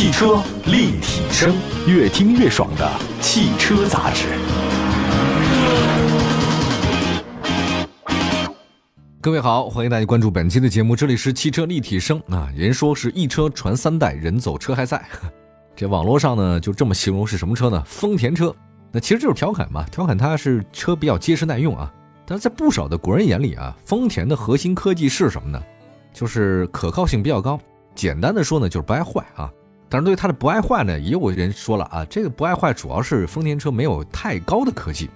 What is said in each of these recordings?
汽车立体声，越听越爽的汽车杂志。各位好，欢迎大家关注本期的节目，这里是汽车立体声啊。人说是一车传三代，人走车还在。这网络上呢就这么形容是什么车呢？丰田车。那其实就是调侃嘛，调侃它是车比较结实耐用啊。但是在不少的国人眼里啊，丰田的核心科技是什么呢？就是可靠性比较高。简单的说呢，就是不爱坏啊。但是对它的不爱坏呢，也有人说了啊，这个不爱坏主要是丰田车没有太高的科技。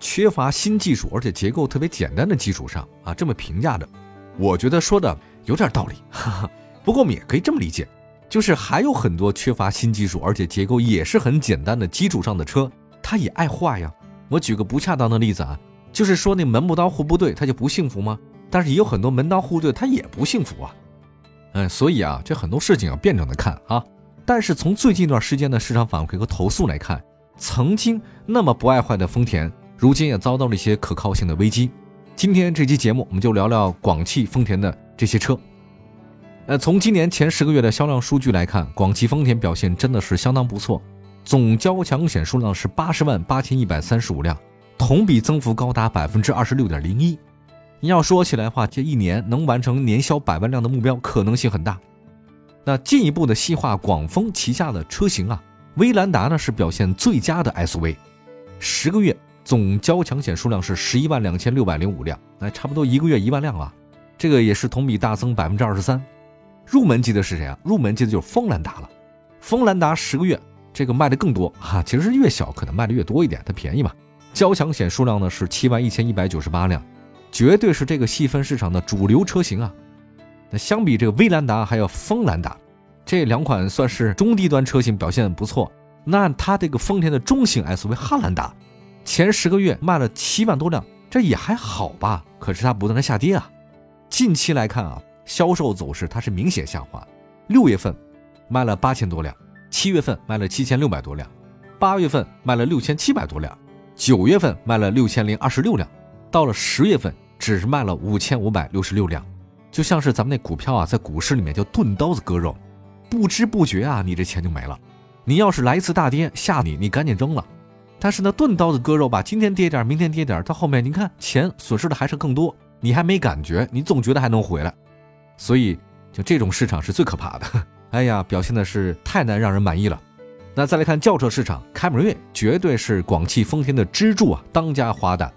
缺乏新技术，而且结构特别简单的基础上啊，这么评价的，我觉得说的有点道理。哈哈。不过我们也可以这么理解，就是还有很多缺乏新技术，而且结构也是很简单的基础上的车，它也爱坏呀。我举个不恰当的例子啊，就是说那门不当户不对，它就不幸福吗？但是也有很多门当户对，它也不幸福啊。嗯，所以啊，这很多事情要辩证的看啊。但是从最近一段时间的市场反馈和投诉来看，曾经那么不爱坏的丰田。如今也遭到了一些可靠性的危机。今天这期节目，我们就聊聊广汽丰田的这些车。呃，从今年前十个月的销量数据来看，广汽丰田表现真的是相当不错，总交强险数量是八十万八千一百三十五辆，同比增幅高达百分之二十六点零一。你要说起来话，这一年能完成年销百万辆的目标可能性很大。那进一步的细化广丰旗下的车型啊，威兰达呢是表现最佳的 SUV，十个月。总交强险数量是十一万两千六百零五辆，那差不多一个月一万辆啊，这个也是同比大增百分之二十三。入门级的是谁啊？入门级的就是锋兰达了。锋兰达十个月这个卖的更多哈，其实是越小可能卖的越多一点，它便宜嘛。交强险数量呢是七万一千一百九十八辆，绝对是这个细分市场的主流车型啊。那相比这个威兰达还有锋兰达，这两款算是中低端车型表现不错。那它这个丰田的中型 SUV 汉兰达。前十个月卖了七万多辆，这也还好吧？可是它不断的下跌啊。近期来看啊，销售走势它是明显下滑。六月份卖了八千多辆，七月份卖了七千六百多辆，八月份卖了六千七百多辆，九月份卖了六千零二十六辆，到了十月份只是卖了五千五百六十六辆。就像是咱们那股票啊，在股市里面叫钝刀子割肉，不知不觉啊，你这钱就没了。你要是来一次大跌吓你，你赶紧扔了。但是呢钝刀子割肉吧，今天跌点，明天跌点，到后面你看钱损失的还是更多，你还没感觉，你总觉得还能回来，所以就这种市场是最可怕的。哎呀，表现的是太难让人满意了。那再来看轿车市场，凯美瑞绝对是广汽丰田的支柱啊，当家花旦。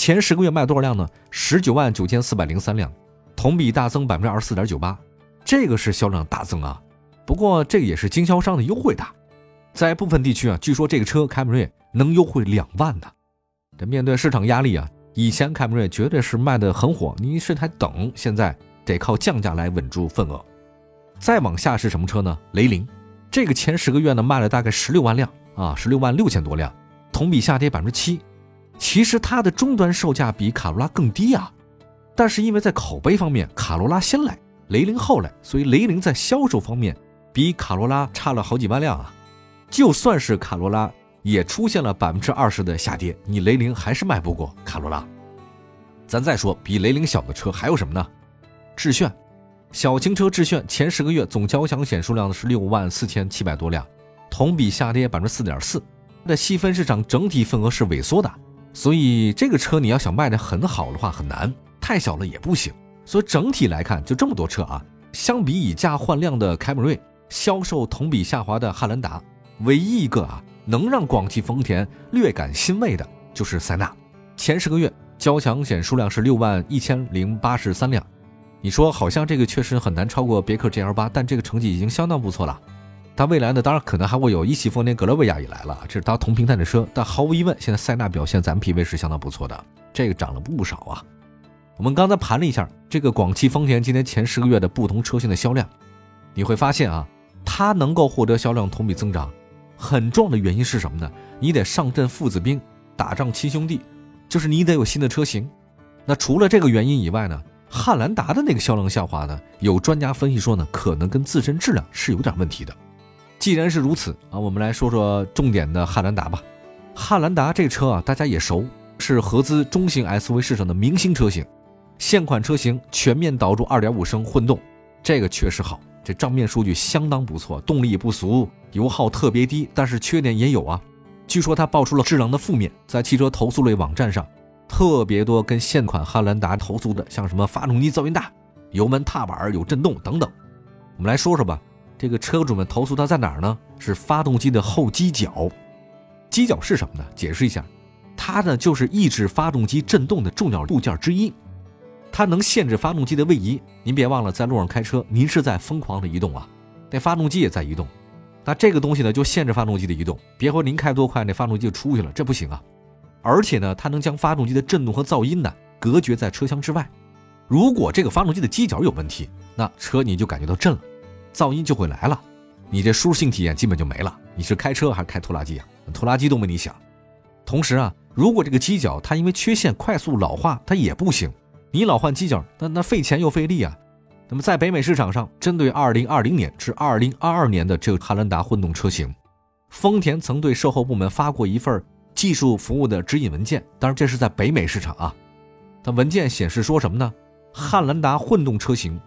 前十个月卖多少辆呢？十九万九千四百零三辆，同比大增百分之二十四点九八，这个是销量大增啊。不过这个也是经销商的优惠大，在部分地区啊，据说这个车凯美瑞。能优惠两万呢？这面对市场压力啊，以前凯美瑞绝对是卖的很火，你是台等，现在得靠降价来稳住份额。再往下是什么车呢？雷凌，这个前十个月呢卖了大概十六万辆啊，十六万六千多辆，同比下跌百分之七。其实它的终端售价比卡罗拉更低啊，但是因为在口碑方面，卡罗拉先来，雷凌后来，所以雷凌在销售方面比卡罗拉差了好几万辆啊。就算是卡罗拉。也出现了百分之二十的下跌，你雷凌还是卖不过卡罗拉。咱再说比雷凌小的车还有什么呢？致炫，小型车致炫前十个月总交强险数量是六万四千七百多辆，同比下跌百分之四点四。那细分市场整体份额是萎缩的，所以这个车你要想卖的很好的话很难，太小了也不行。所以整体来看就这么多车啊，相比以价换量的凯美瑞，销售同比下滑的汉兰达，唯一一个啊。能让广汽丰田略感欣慰的就是塞纳，前十个月交强险数量是六万一千零八十三辆。你说好像这个确实很难超过别克 GL 八，但这个成绩已经相当不错了。它未来呢，当然可能还会有一汽丰田格洛维亚也来了，这是它同平台的车。但毫无疑问，现在塞纳表现咱们 P V 是相当不错的，这个涨了不少啊。我们刚才盘了一下这个广汽丰田今年前十个月的不同车型的销量，你会发现啊，它能够获得销量同比增长。很重要的原因是什么呢？你得上阵父子兵，打仗亲兄弟，就是你得有新的车型。那除了这个原因以外呢，汉兰达的那个销量下滑呢，有专家分析说呢，可能跟自身质量是有点问题的。既然是如此啊，我们来说说重点的汉兰达吧。汉兰达这车啊，大家也熟，是合资中型 SUV 市场的明星车型。现款车型全面导入2.5升混动，这个确实好。这账面数据相当不错，动力也不俗，油耗特别低，但是缺点也有啊。据说它爆出了质量的负面，在汽车投诉类网站上，特别多跟现款汉兰达投诉的，像什么发动机噪音大、油门踏板有震动等等。我们来说说吧，这个车主们投诉它在哪儿呢？是发动机的后机脚。机脚是什么呢？解释一下，它呢就是抑制发动机震动的重要部件之一。它能限制发动机的位移。您别忘了，在路上开车，您是在疯狂的移动啊，那发动机也在移动。那这个东西呢，就限制发动机的移动。别说您开多快，那发动机就出去了，这不行啊。而且呢，它能将发动机的震动和噪音呢隔绝在车厢之外。如果这个发动机的机脚有问题，那车你就感觉到震了，噪音就会来了，你这舒适性体验基本就没了。你是开车还是开拖拉机啊？拖拉机都没你响。同时啊，如果这个机脚它因为缺陷快速老化，它也不行。你老换机脚，那那费钱又费力啊。那么在北美市场上，针对2020年至2022年的这个汉兰达混动车型，丰田曾对售后部门发过一份技术服务的指引文件。当然，这是在北美市场啊。它文件显示说什么呢？汉兰达混动车型，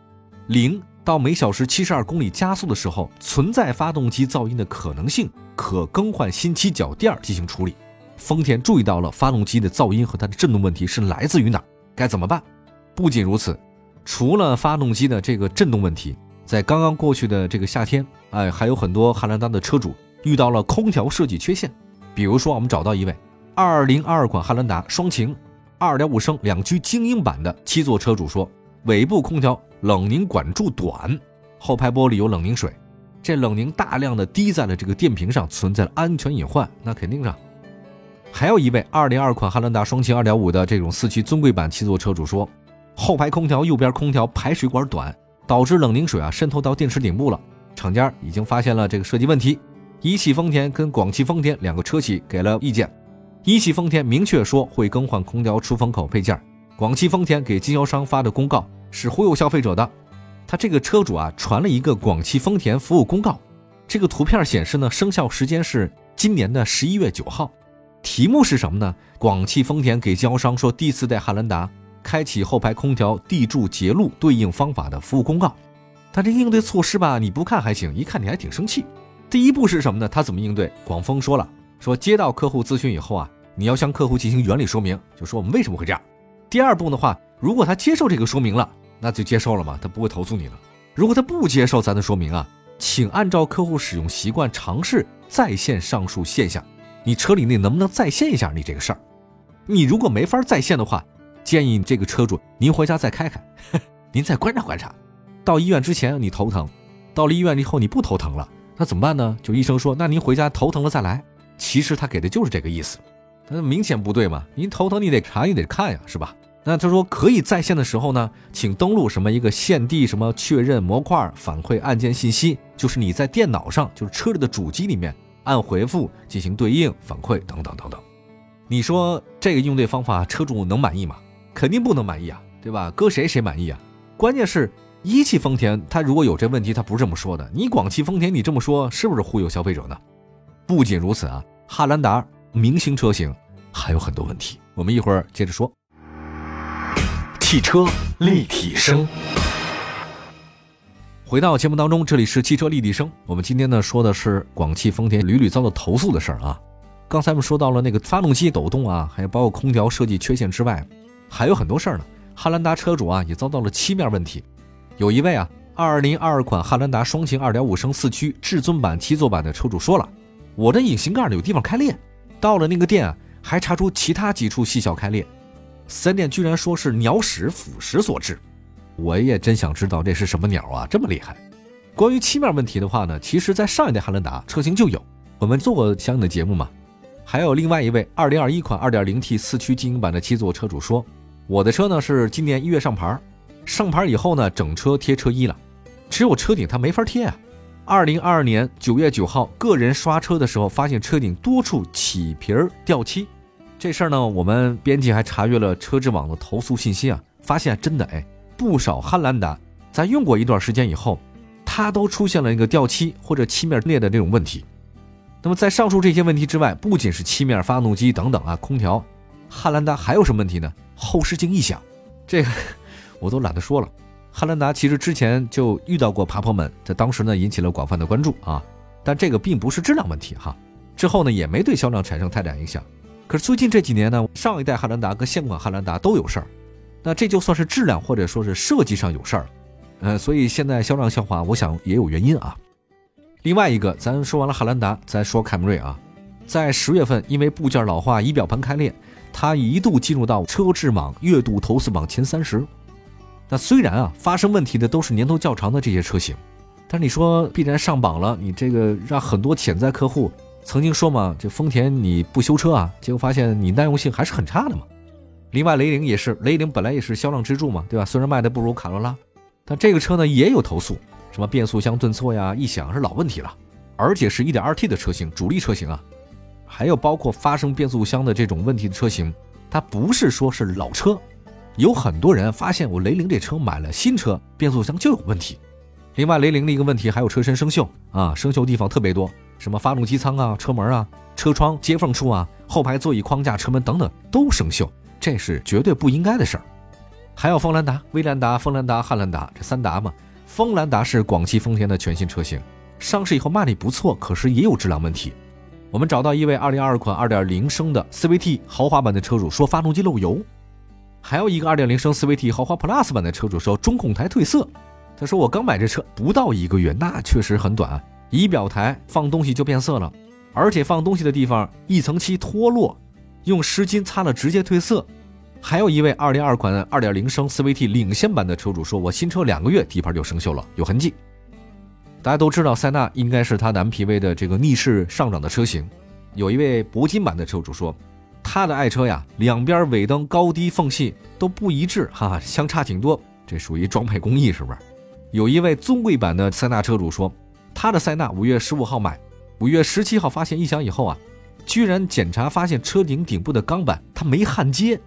零到每小时72公里加速的时候，存在发动机噪音的可能性，可更换新漆脚垫进行处理。丰田注意到了发动机的噪音和它的震动问题是来自于哪，该怎么办？不仅如此，除了发动机的这个震动问题，在刚刚过去的这个夏天，哎，还有很多汉兰达的车主遇到了空调设计缺陷。比如说，我们找到一位2022款汉兰达双擎2.5升两驱精英版的七座车主说，尾部空调冷凝管柱短，后排玻璃有冷凝水，这冷凝大量的滴在了这个电瓶上，存在了安全隐患。那肯定的。还有一位202款汉兰达双擎2.5的这种四驱尊贵版七座车主说。后排空调右边空调排水管短，导致冷凝水啊渗透到电池顶部了。厂家已经发现了这个设计问题，一汽丰田跟广汽丰田两个车企给了意见。一汽丰田明确说会更换空调出风口配件，广汽丰田给经销商发的公告是忽悠消费者的。他这个车主啊传了一个广汽丰田服务公告，这个图片显示呢生效时间是今年的十一月九号，题目是什么呢？广汽丰田给经销商说第四代汉兰达。开启后排空调地柱节路对应方法的服务公告，他这应对措施吧，你不看还行，一看你还挺生气。第一步是什么呢？他怎么应对？广丰说了，说接到客户咨询以后啊，你要向客户进行原理说明，就说我们为什么会这样。第二步的话，如果他接受这个说明了，那就接受了嘛，他不会投诉你了。如果他不接受咱的说明啊，请按照客户使用习惯尝试再现上述现象。你车里那能不能再现一下你这个事儿？你如果没法再现的话。建议这个车主，您回家再开开，您再观察观察。到医院之前你头疼，到了医院以后你不头疼了，那怎么办呢？就医生说，那您回家头疼了再来。其实他给的就是这个意思，那明显不对嘛。您头疼你得查，你得看呀，是吧？那他说可以在线的时候呢，请登录什么一个现地什么确认模块反馈按键信息，就是你在电脑上，就是车里的主机里面按回复进行对应反馈等等等等。你说这个应对方法车主能满意吗？肯定不能满意啊，对吧？搁谁谁满意啊？关键是一汽丰田，他如果有这问题，他不是这么说的。你广汽丰田，你这么说是不是忽悠消费者呢？不仅如此啊，汉兰达明星车型还有很多问题。我们一会儿接着说。汽车立体声，回到节目当中，这里是汽车立体声。我们今天呢说的是广汽丰田屡屡遭到投诉的事儿啊。刚才我们说到了那个发动机抖动啊，还有包括空调设计缺陷之外。还有很多事儿呢。汉兰达车主啊也遭到了漆面问题。有一位啊，2022款汉兰达双擎2.5升四驱至尊版七座版的车主说了，我的引擎盖呢有地方开裂，到了那个店啊还查出其他几处细小开裂，三店居然说是鸟屎腐蚀所致。我也真想知道这是什么鸟啊，这么厉害。关于漆面问题的话呢，其实在上一代汉兰达车型就有，我们做过相应的节目嘛。还有另外一位2021款 2.0T 四驱精英版的七座车主说。我的车呢是今年一月上牌，上牌以后呢，整车贴车衣了，只有车顶它没法贴啊。二零二二年九月九号，个人刷车的时候发现车顶多处起皮儿掉漆，这事儿呢，我们编辑还查阅了车之网的投诉信息啊，发现真的哎，不少汉兰达在用过一段时间以后，它都出现了一个掉漆或者漆面裂的这种问题。那么在上述这些问题之外，不仅是漆面、发动机等等啊，空调，汉兰达还有什么问题呢？后视镜异响，这个我都懒得说了。汉兰达其实之前就遇到过爬坡门，在当时呢引起了广泛的关注啊，但这个并不是质量问题哈。之后呢也没对销量产生太大影响。可是最近这几年呢，上一代汉兰达跟现款汉兰达都有事儿，那这就算是质量或者说是设计上有事儿，呃，所以现在销量下滑，我想也有原因啊。另外一个，咱说完了汉兰达，再说凯美瑞啊，在十月份因为部件老化、仪表盘开裂，它一度进入到车质网月度投诉榜前三十。那虽然啊，发生问题的都是年头较长的这些车型，但是你说必然上榜了，你这个让很多潜在客户曾经说嘛，这丰田你不修车啊，结果发现你耐用性还是很差的嘛。另外雷凌也是，雷凌本来也是销量支柱嘛，对吧？虽然卖的不如卡罗拉，但这个车呢也有投诉，什么变速箱顿挫呀、异响是老问题了，而且是一点二 T 的车型，主力车型啊，还有包括发生变速箱的这种问题的车型，它不是说是老车。有很多人发现我雷凌这车买了新车，变速箱就有问题。另外，雷凌的一个问题还有车身生锈啊，生锈地方特别多，什么发动机舱啊、车门啊、车窗接缝处啊、后排座椅框架、车门等等都生锈，这是绝对不应该的事儿。还有锋兰达、威兰达、锋兰达、汉兰达这三达嘛，锋兰达是广汽丰田的全新车型，上市以后卖力不错，可是也有质量问题。我们找到一位2022款2.0升的 CVT 豪华版的车主说发动机漏油。还有一个2.0升 CVT 豪华 Plus 版的车主说中控台褪色，他说我刚买这车不到一个月，那确实很短啊，仪表台放东西就变色了，而且放东西的地方一层漆脱落，用湿巾擦了直接褪色。还有一位202款2.0升 CVT 领先版的车主说，我新车两个月底盘就生锈了，有痕迹。大家都知道塞纳应该是它的 MPV 的这个逆势上涨的车型，有一位铂金版的车主说。他的爱车呀，两边尾灯高低缝隙都不一致，哈哈，相差挺多，这属于装配工艺是不是？有一位尊贵版的塞纳车主说，他的塞纳五月十五号买，五月十七号发现异响以后啊，居然检查发现车顶顶部的钢板它没焊接，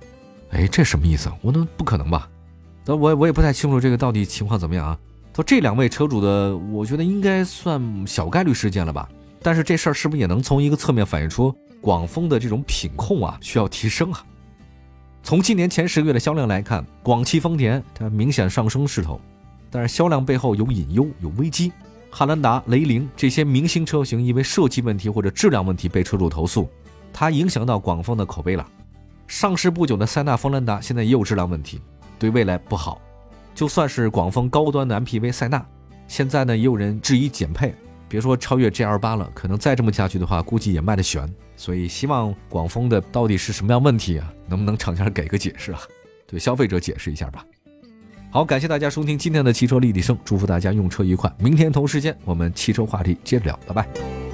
哎，这什么意思？我能不可能吧？那我我也不太清楚这个到底情况怎么样啊？说这两位车主的，我觉得应该算小概率事件了吧？但是这事儿是不是也能从一个侧面反映出？广丰的这种品控啊，需要提升啊。从今年前十个月的销量来看，广汽丰田它明显上升势头，但是销量背后有隐忧、有危机。汉兰达、雷凌这些明星车型因为设计问题或者质量问题被车主投诉，它影响到广丰的口碑了。上市不久的塞纳、锋兰达现在也有质量问题，对未来不好。就算是广丰高端的 MPV 塞纳，现在呢也有人质疑减配。别说超越 G L 八了，可能再这么下去的话，估计也卖的悬。所以希望广丰的到底是什么样问题啊？能不能厂家给个解释啊？对消费者解释一下吧。好，感谢大家收听今天的汽车立体声，祝福大家用车愉快。明天同时间我们汽车话题接着聊，拜拜。